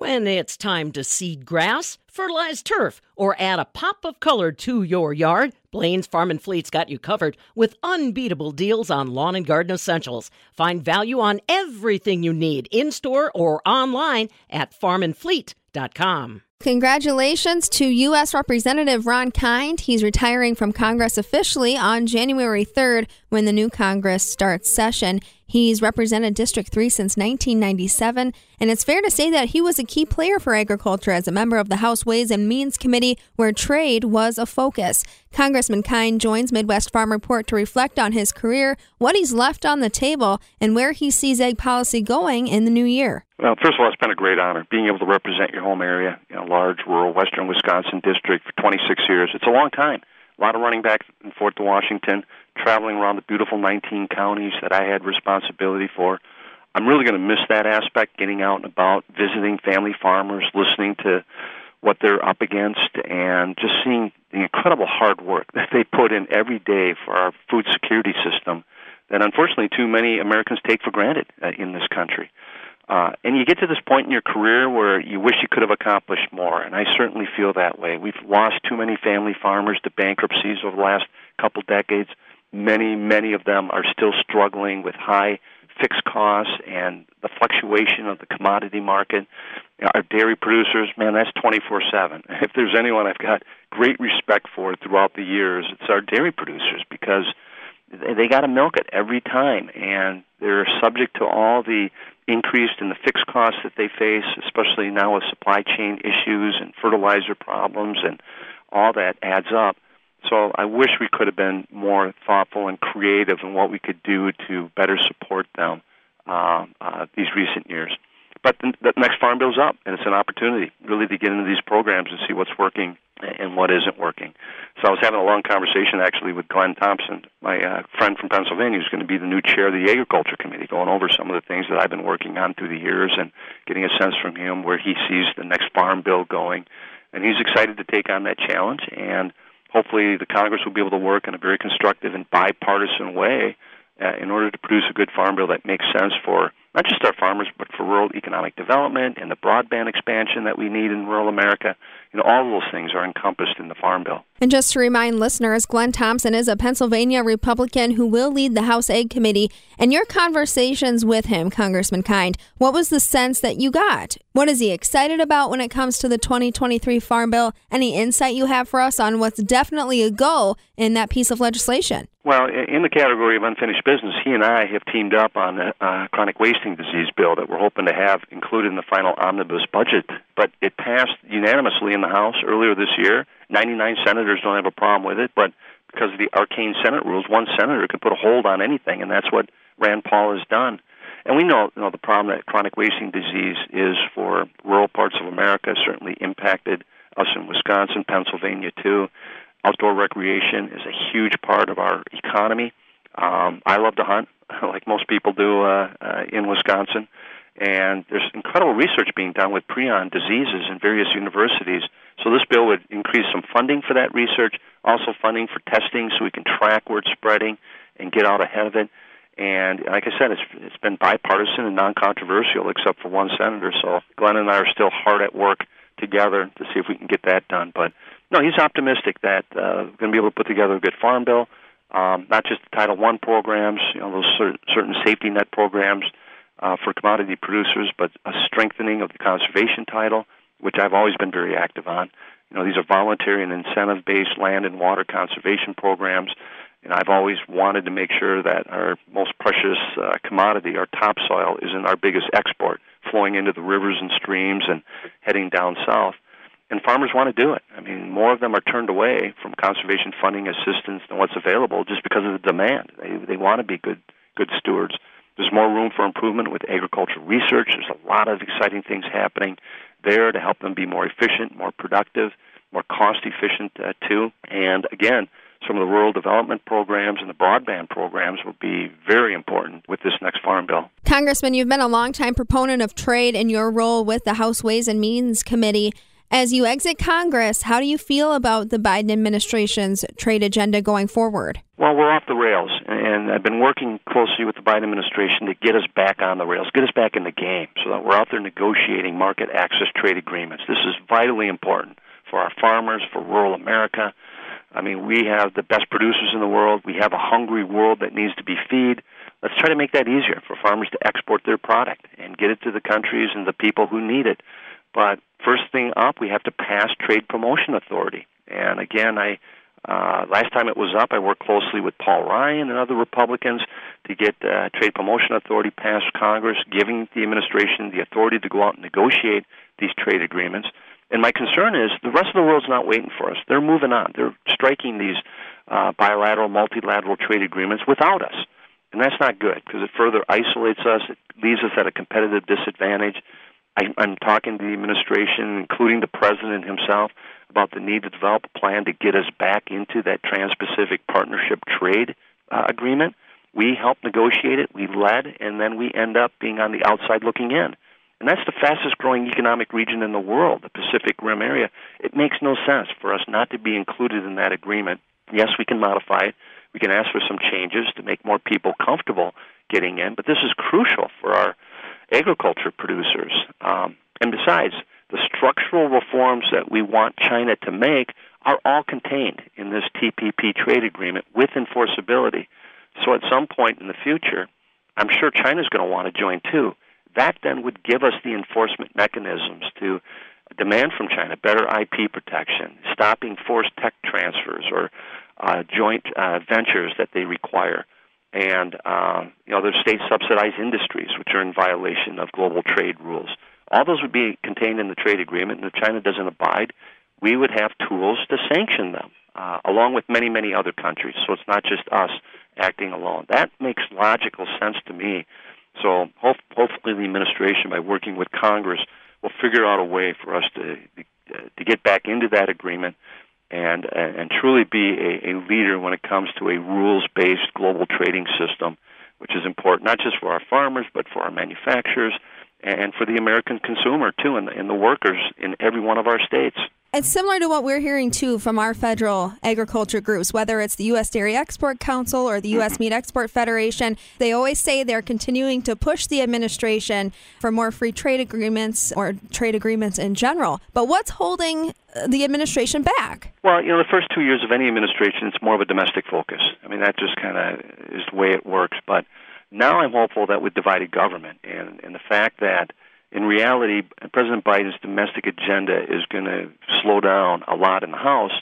When it's time to seed grass, fertilize turf, or add a pop of color to your yard, Blaine's Farm and Fleet's got you covered with unbeatable deals on lawn and garden essentials. Find value on everything you need in store or online at farmandfleet.com. Congratulations to U.S. Representative Ron Kind. He's retiring from Congress officially on January 3rd when the new Congress starts session. He's represented District 3 since 1997, and it's fair to say that he was a key player for agriculture as a member of the House Ways and Means Committee, where trade was a focus. Congressman Kind joins Midwest Farm Report to reflect on his career, what he's left on the table, and where he sees ag policy going in the new year. Well, first of all, it's been a great honor being able to represent your home area, in a large rural western Wisconsin district for 26 years. It's a long time. A lot of running back and forth to Washington, traveling around the beautiful 19 counties that I had responsibility for. I'm really going to miss that aspect, getting out and about, visiting family farmers, listening to what they're up against, and just seeing the incredible hard work that they put in every day for our food security system that unfortunately too many Americans take for granted uh, in this country. Uh, and you get to this point in your career where you wish you could have accomplished more, and I certainly feel that way. We've lost too many family farmers to bankruptcies over the last couple decades. Many, many of them are still struggling with high fixed costs and the fluctuation of the commodity market. Our dairy producers, man, that's 24 7. If there's anyone I've got great respect for throughout the years, it's our dairy producers because they got to milk it every time, and they're subject to all the increase in the fixed costs that they face, especially now with supply chain issues and fertilizer problems, and all that adds up. So I wish we could have been more thoughtful and creative in what we could do to better support them uh, uh, these recent years. But the, the next farm bill's up, and it's an opportunity really to get into these programs and see what's working and what isn't working. So I was having a long conversation actually with Glenn Thompson, my uh, friend from Pennsylvania, who's going to be the new chair of the Agriculture Committee, going over some of the things that I've been working on through the years and getting a sense from him where he sees the next farm bill going. And he's excited to take on that challenge, and hopefully the Congress will be able to work in a very constructive and bipartisan way uh, in order to produce a good farm bill that makes sense for not just our farmers, but for rural economic development and the broadband expansion that we need in rural America. You know, all those things are encompassed in the Farm Bill. And just to remind listeners, Glenn Thompson is a Pennsylvania Republican who will lead the House Ag Committee. And your conversations with him, Congressman Kind, what was the sense that you got? What is he excited about when it comes to the 2023 Farm Bill? Any insight you have for us on what's definitely a go in that piece of legislation? Well, in the category of unfinished business, he and I have teamed up on a uh, chronic wasting disease bill that we're hoping to have included in the final omnibus budget. But it passed unanimously in the House earlier this year. 99 senators don't have a problem with it, but because of the arcane Senate rules, one senator can put a hold on anything, and that's what Rand Paul has done. And we know, you know the problem that chronic wasting disease is for rural parts of America, certainly impacted us in Wisconsin, Pennsylvania too outdoor recreation is a huge part of our economy. Um, I love to hunt, like most people do uh, uh, in Wisconsin, and there's incredible research being done with prion diseases in various universities. So this bill would increase some funding for that research, also funding for testing, so we can track where it's spreading and get out ahead of it. And like I said, it's it's been bipartisan and non-controversial, except for one senator. So Glenn and I are still hard at work together to see if we can get that done. But no, he's optimistic that uh, we're going to be able to put together a good farm bill. Um, not just the Title One programs, you know, those cer- certain safety net programs uh, for commodity producers, but a strengthening of the conservation title, which I've always been very active on. You know, these are voluntary and incentive-based land and water conservation programs, and I've always wanted to make sure that our most precious uh, commodity, our topsoil, isn't our biggest export, flowing into the rivers and streams and heading down south and farmers want to do it. I mean, more of them are turned away from conservation funding assistance than what's available just because of the demand. They they want to be good good stewards. There's more room for improvement with agricultural research. There's a lot of exciting things happening there to help them be more efficient, more productive, more cost efficient uh, too. And again, some of the rural development programs and the broadband programs will be very important with this next farm bill. Congressman, you've been a longtime proponent of trade in your role with the House Ways and Means Committee. As you exit Congress, how do you feel about the Biden administration's trade agenda going forward? Well, we're off the rails, and I've been working closely with the Biden administration to get us back on the rails, get us back in the game, so that we're out there negotiating market access trade agreements. This is vitally important for our farmers, for rural America. I mean, we have the best producers in the world. We have a hungry world that needs to be fed. Let's try to make that easier for farmers to export their product and get it to the countries and the people who need it. But first thing up, we have to pass trade promotion authority. And again, I uh, last time it was up, I worked closely with Paul Ryan and other Republicans to get uh, trade promotion authority passed Congress, giving the administration the authority to go out and negotiate these trade agreements. And my concern is the rest of the world's not waiting for us. They're moving on. They're striking these uh, bilateral, multilateral trade agreements without us. And that's not good because it further isolates us. It leaves us at a competitive disadvantage. I, I'm talking to the administration, including the president himself, about the need to develop a plan to get us back into that Trans Pacific Partnership Trade uh, Agreement. We helped negotiate it, we led, and then we end up being on the outside looking in. And that's the fastest growing economic region in the world, the Pacific Rim area. It makes no sense for us not to be included in that agreement. Yes, we can modify it. We can ask for some changes to make more people comfortable getting in, but this is crucial for our agriculture producers. Um, and besides, the structural reforms that we want China to make are all contained in this TPP trade agreement with enforceability. So at some point in the future, I'm sure China's going to want to join too. That then would give us the enforcement mechanisms to demand from China better IP protection, stopping forced tech transfers or uh, joint uh, ventures that they require, and uh, you know, there's state subsidized industries which are in violation of global trade rules. All those would be contained in the trade agreement, and if China doesn't abide, we would have tools to sanction them, uh, along with many, many other countries. So it's not just us acting alone. That makes logical sense to me. So hope, hopefully, the administration, by working with Congress, will figure out a way for us to to get back into that agreement and and truly be a, a leader when it comes to a rules-based global trading system, which is important not just for our farmers but for our manufacturers and for the American consumer too, and the, and the workers in every one of our states. It's similar to what we're hearing too from our federal agriculture groups, whether it's the U.S. Dairy Export Council or the U.S. Mm-hmm. Meat Export Federation. They always say they're continuing to push the administration for more free trade agreements or trade agreements in general. But what's holding uh, the administration back? Well, you know, the first two years of any administration, it's more of a domestic focus. I mean, that just kind of is the way it works. But now I'm hopeful that with divided government and, and the fact that in reality, President Biden's domestic agenda is going to slow down a lot in the House.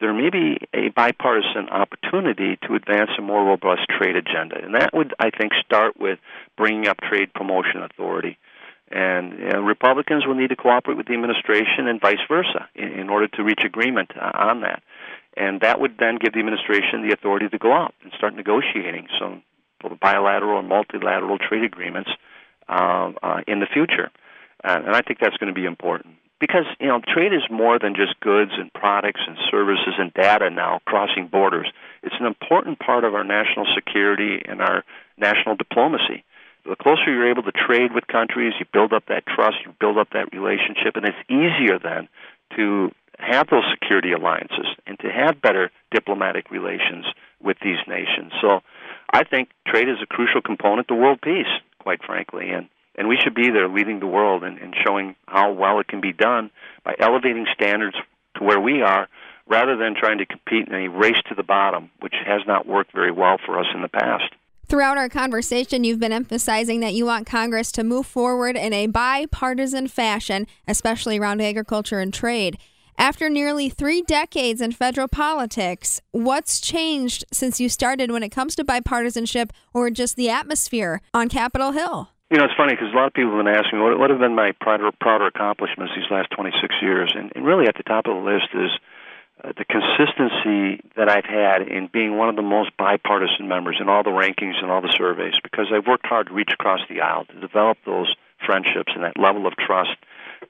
There may be a bipartisan opportunity to advance a more robust trade agenda, and that would, I think, start with bringing up trade promotion authority. And you know, Republicans will need to cooperate with the administration and vice versa in, in order to reach agreement on that. And that would then give the administration the authority to go out and start negotiating some bilateral and multilateral trade agreements uh, uh, in the future. Uh, and I think that's going to be important because you know trade is more than just goods and products and services and data now crossing borders. It's an important part of our national security and our national diplomacy. The closer you're able to trade with countries, you build up that trust, you build up that relationship, and it's easier then to have those security alliances and to have better diplomatic relations with these nations. So I think trade is a crucial component to world peace quite frankly. And and we should be there leading the world and, and showing how well it can be done by elevating standards to where we are rather than trying to compete in a race to the bottom, which has not worked very well for us in the past. Throughout our conversation, you've been emphasizing that you want Congress to move forward in a bipartisan fashion, especially around agriculture and trade. After nearly three decades in federal politics, what's changed since you started when it comes to bipartisanship or just the atmosphere on Capitol Hill? You know, it's funny because a lot of people have been asking me what, what have been my prouder, prouder accomplishments these last 26 years, and, and really at the top of the list is uh, the consistency that I've had in being one of the most bipartisan members in all the rankings and all the surveys because I've worked hard to reach across the aisle to develop those friendships and that level of trust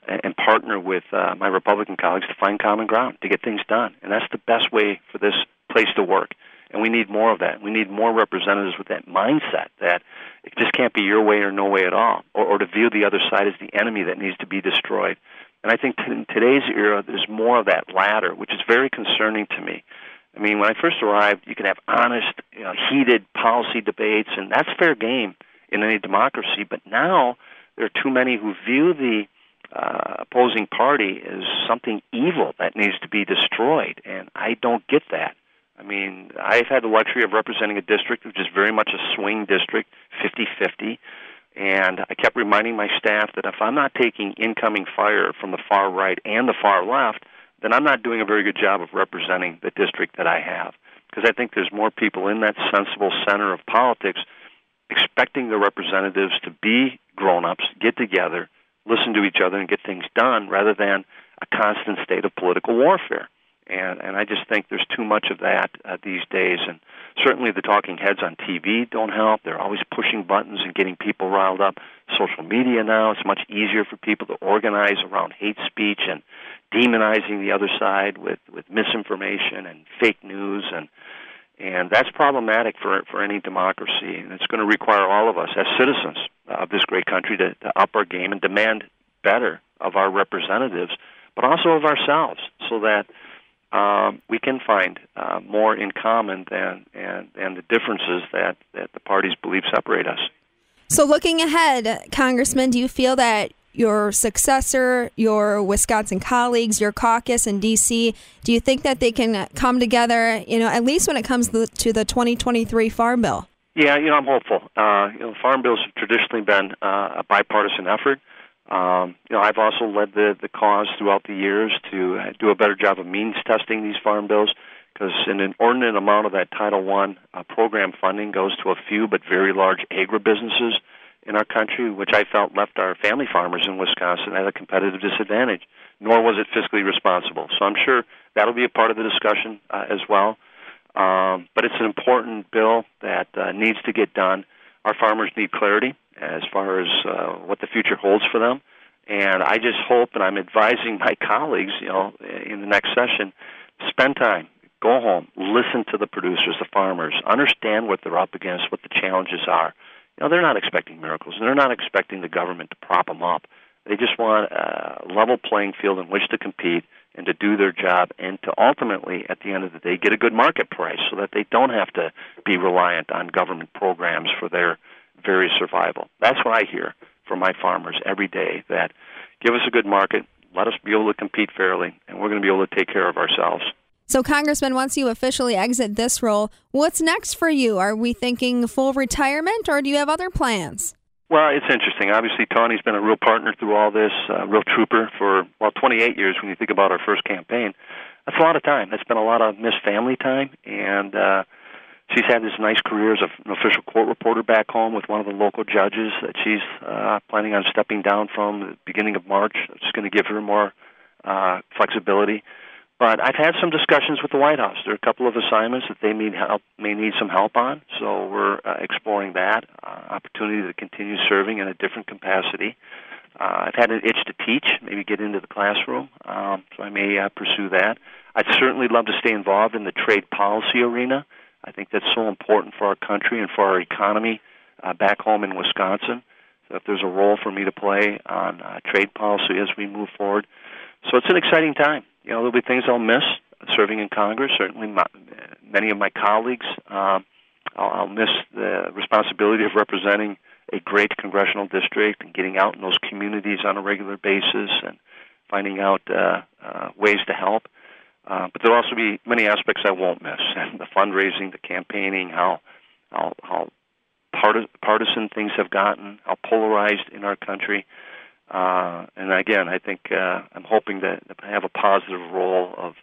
and partner with uh, my Republican colleagues to find common ground to get things done. And that's the best way for this place to work. And we need more of that. We need more representatives with that mindset that it just can't be your way or no way at all, or, or to view the other side as the enemy that needs to be destroyed. And I think in today's era, there's more of that latter, which is very concerning to me. I mean, when I first arrived, you could have honest, you know, heated policy debates, and that's fair game in any democracy. But now there are too many who view the uh, opposing party is something evil that needs to be destroyed, and I don't get that. I mean, I've had the luxury of representing a district which is very much a swing district, 50 50. And I kept reminding my staff that if I'm not taking incoming fire from the far right and the far left, then I'm not doing a very good job of representing the district that I have. Because I think there's more people in that sensible center of politics expecting the representatives to be grown ups, get together, listen to each other, and get things done rather than a constant state of political warfare and and I just think there's too much of that uh, these days. And certainly the talking heads on TV don't help. They're always pushing buttons and getting people riled up. Social media now it's much easier for people to organize around hate speech and demonizing the other side with with misinformation and fake news and and that's problematic for for any democracy and it's going to require all of us as citizens of this great country to, to up our game and demand better of our representatives but also of ourselves so that um, we can find uh, more in common than and, and the differences that, that the parties believe separate us. So, looking ahead, Congressman, do you feel that your successor, your Wisconsin colleagues, your caucus in D.C., do you think that they can come together, you know, at least when it comes to the 2023 Farm Bill? Yeah, you know, I'm hopeful. Uh, you know, farm bills have traditionally been uh, a bipartisan effort. Um, you know, I've also led the the cause throughout the years to do a better job of means testing these farm bills because an inordinate amount of that Title One uh, program funding goes to a few but very large agribusinesses in our country, which I felt left our family farmers in Wisconsin at a competitive disadvantage. Nor was it fiscally responsible. So I'm sure that'll be a part of the discussion uh, as well. Um, but it's an important bill that uh, needs to get done. Our farmers need clarity as far as uh, what the future holds for them. And I just hope, and I'm advising my colleagues, you know, in the next session, spend time, go home, listen to the producers, the farmers, understand what they're up against, what the challenges are. You know, they're not expecting miracles, and they're not expecting the government to prop them up. They just want a level playing field in which to compete and to do their job, and to ultimately, at the end of the day, get a good market price so that they don't have to be reliant on government programs for their very survival. That's what I hear from my farmers every day that give us a good market, let us be able to compete fairly, and we're going to be able to take care of ourselves. So, Congressman, once you officially exit this role, what's next for you? Are we thinking full retirement or do you have other plans? Well, it's interesting. Obviously, Tawni's been a real partner through all this, a real trooper for, well, 28 years when you think about our first campaign. That's a lot of time. That's been a lot of missed family time, and uh, she's had this nice career as an official court reporter back home with one of the local judges that she's uh, planning on stepping down from the beginning of March. It's going to give her more uh, flexibility. But I've had some discussions with the White House. There are a couple of assignments that they need help, may need some help on, so we're uh, exploring that uh, opportunity to continue serving in a different capacity. Uh, I've had an itch to teach, maybe get into the classroom, um, so I may uh, pursue that. I'd certainly love to stay involved in the trade policy arena. I think that's so important for our country and for our economy uh, back home in Wisconsin. So if there's a role for me to play on uh, trade policy as we move forward, so it's an exciting time. You know, there'll be things I'll miss serving in Congress. Certainly, my, many of my colleagues. Um, I'll, I'll miss the responsibility of representing a great congressional district and getting out in those communities on a regular basis and finding out uh, uh, ways to help. Uh, but there'll also be many aspects I won't miss: the fundraising, the campaigning, how how how partisan things have gotten, how polarized in our country. Uh, and again, I think uh, I'm hoping to have a positive role of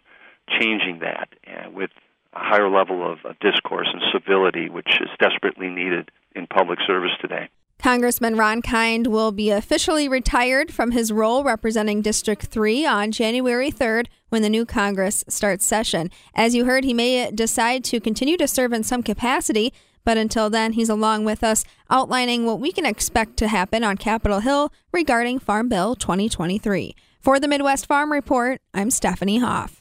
changing that uh, with a higher level of, of discourse and civility, which is desperately needed in public service today. Congressman Ron Kind will be officially retired from his role representing District 3 on January 3rd when the new Congress starts session. As you heard, he may decide to continue to serve in some capacity, but until then, he's along with us outlining what we can expect to happen on Capitol Hill regarding Farm Bill 2023. For the Midwest Farm Report, I'm Stephanie Hoff.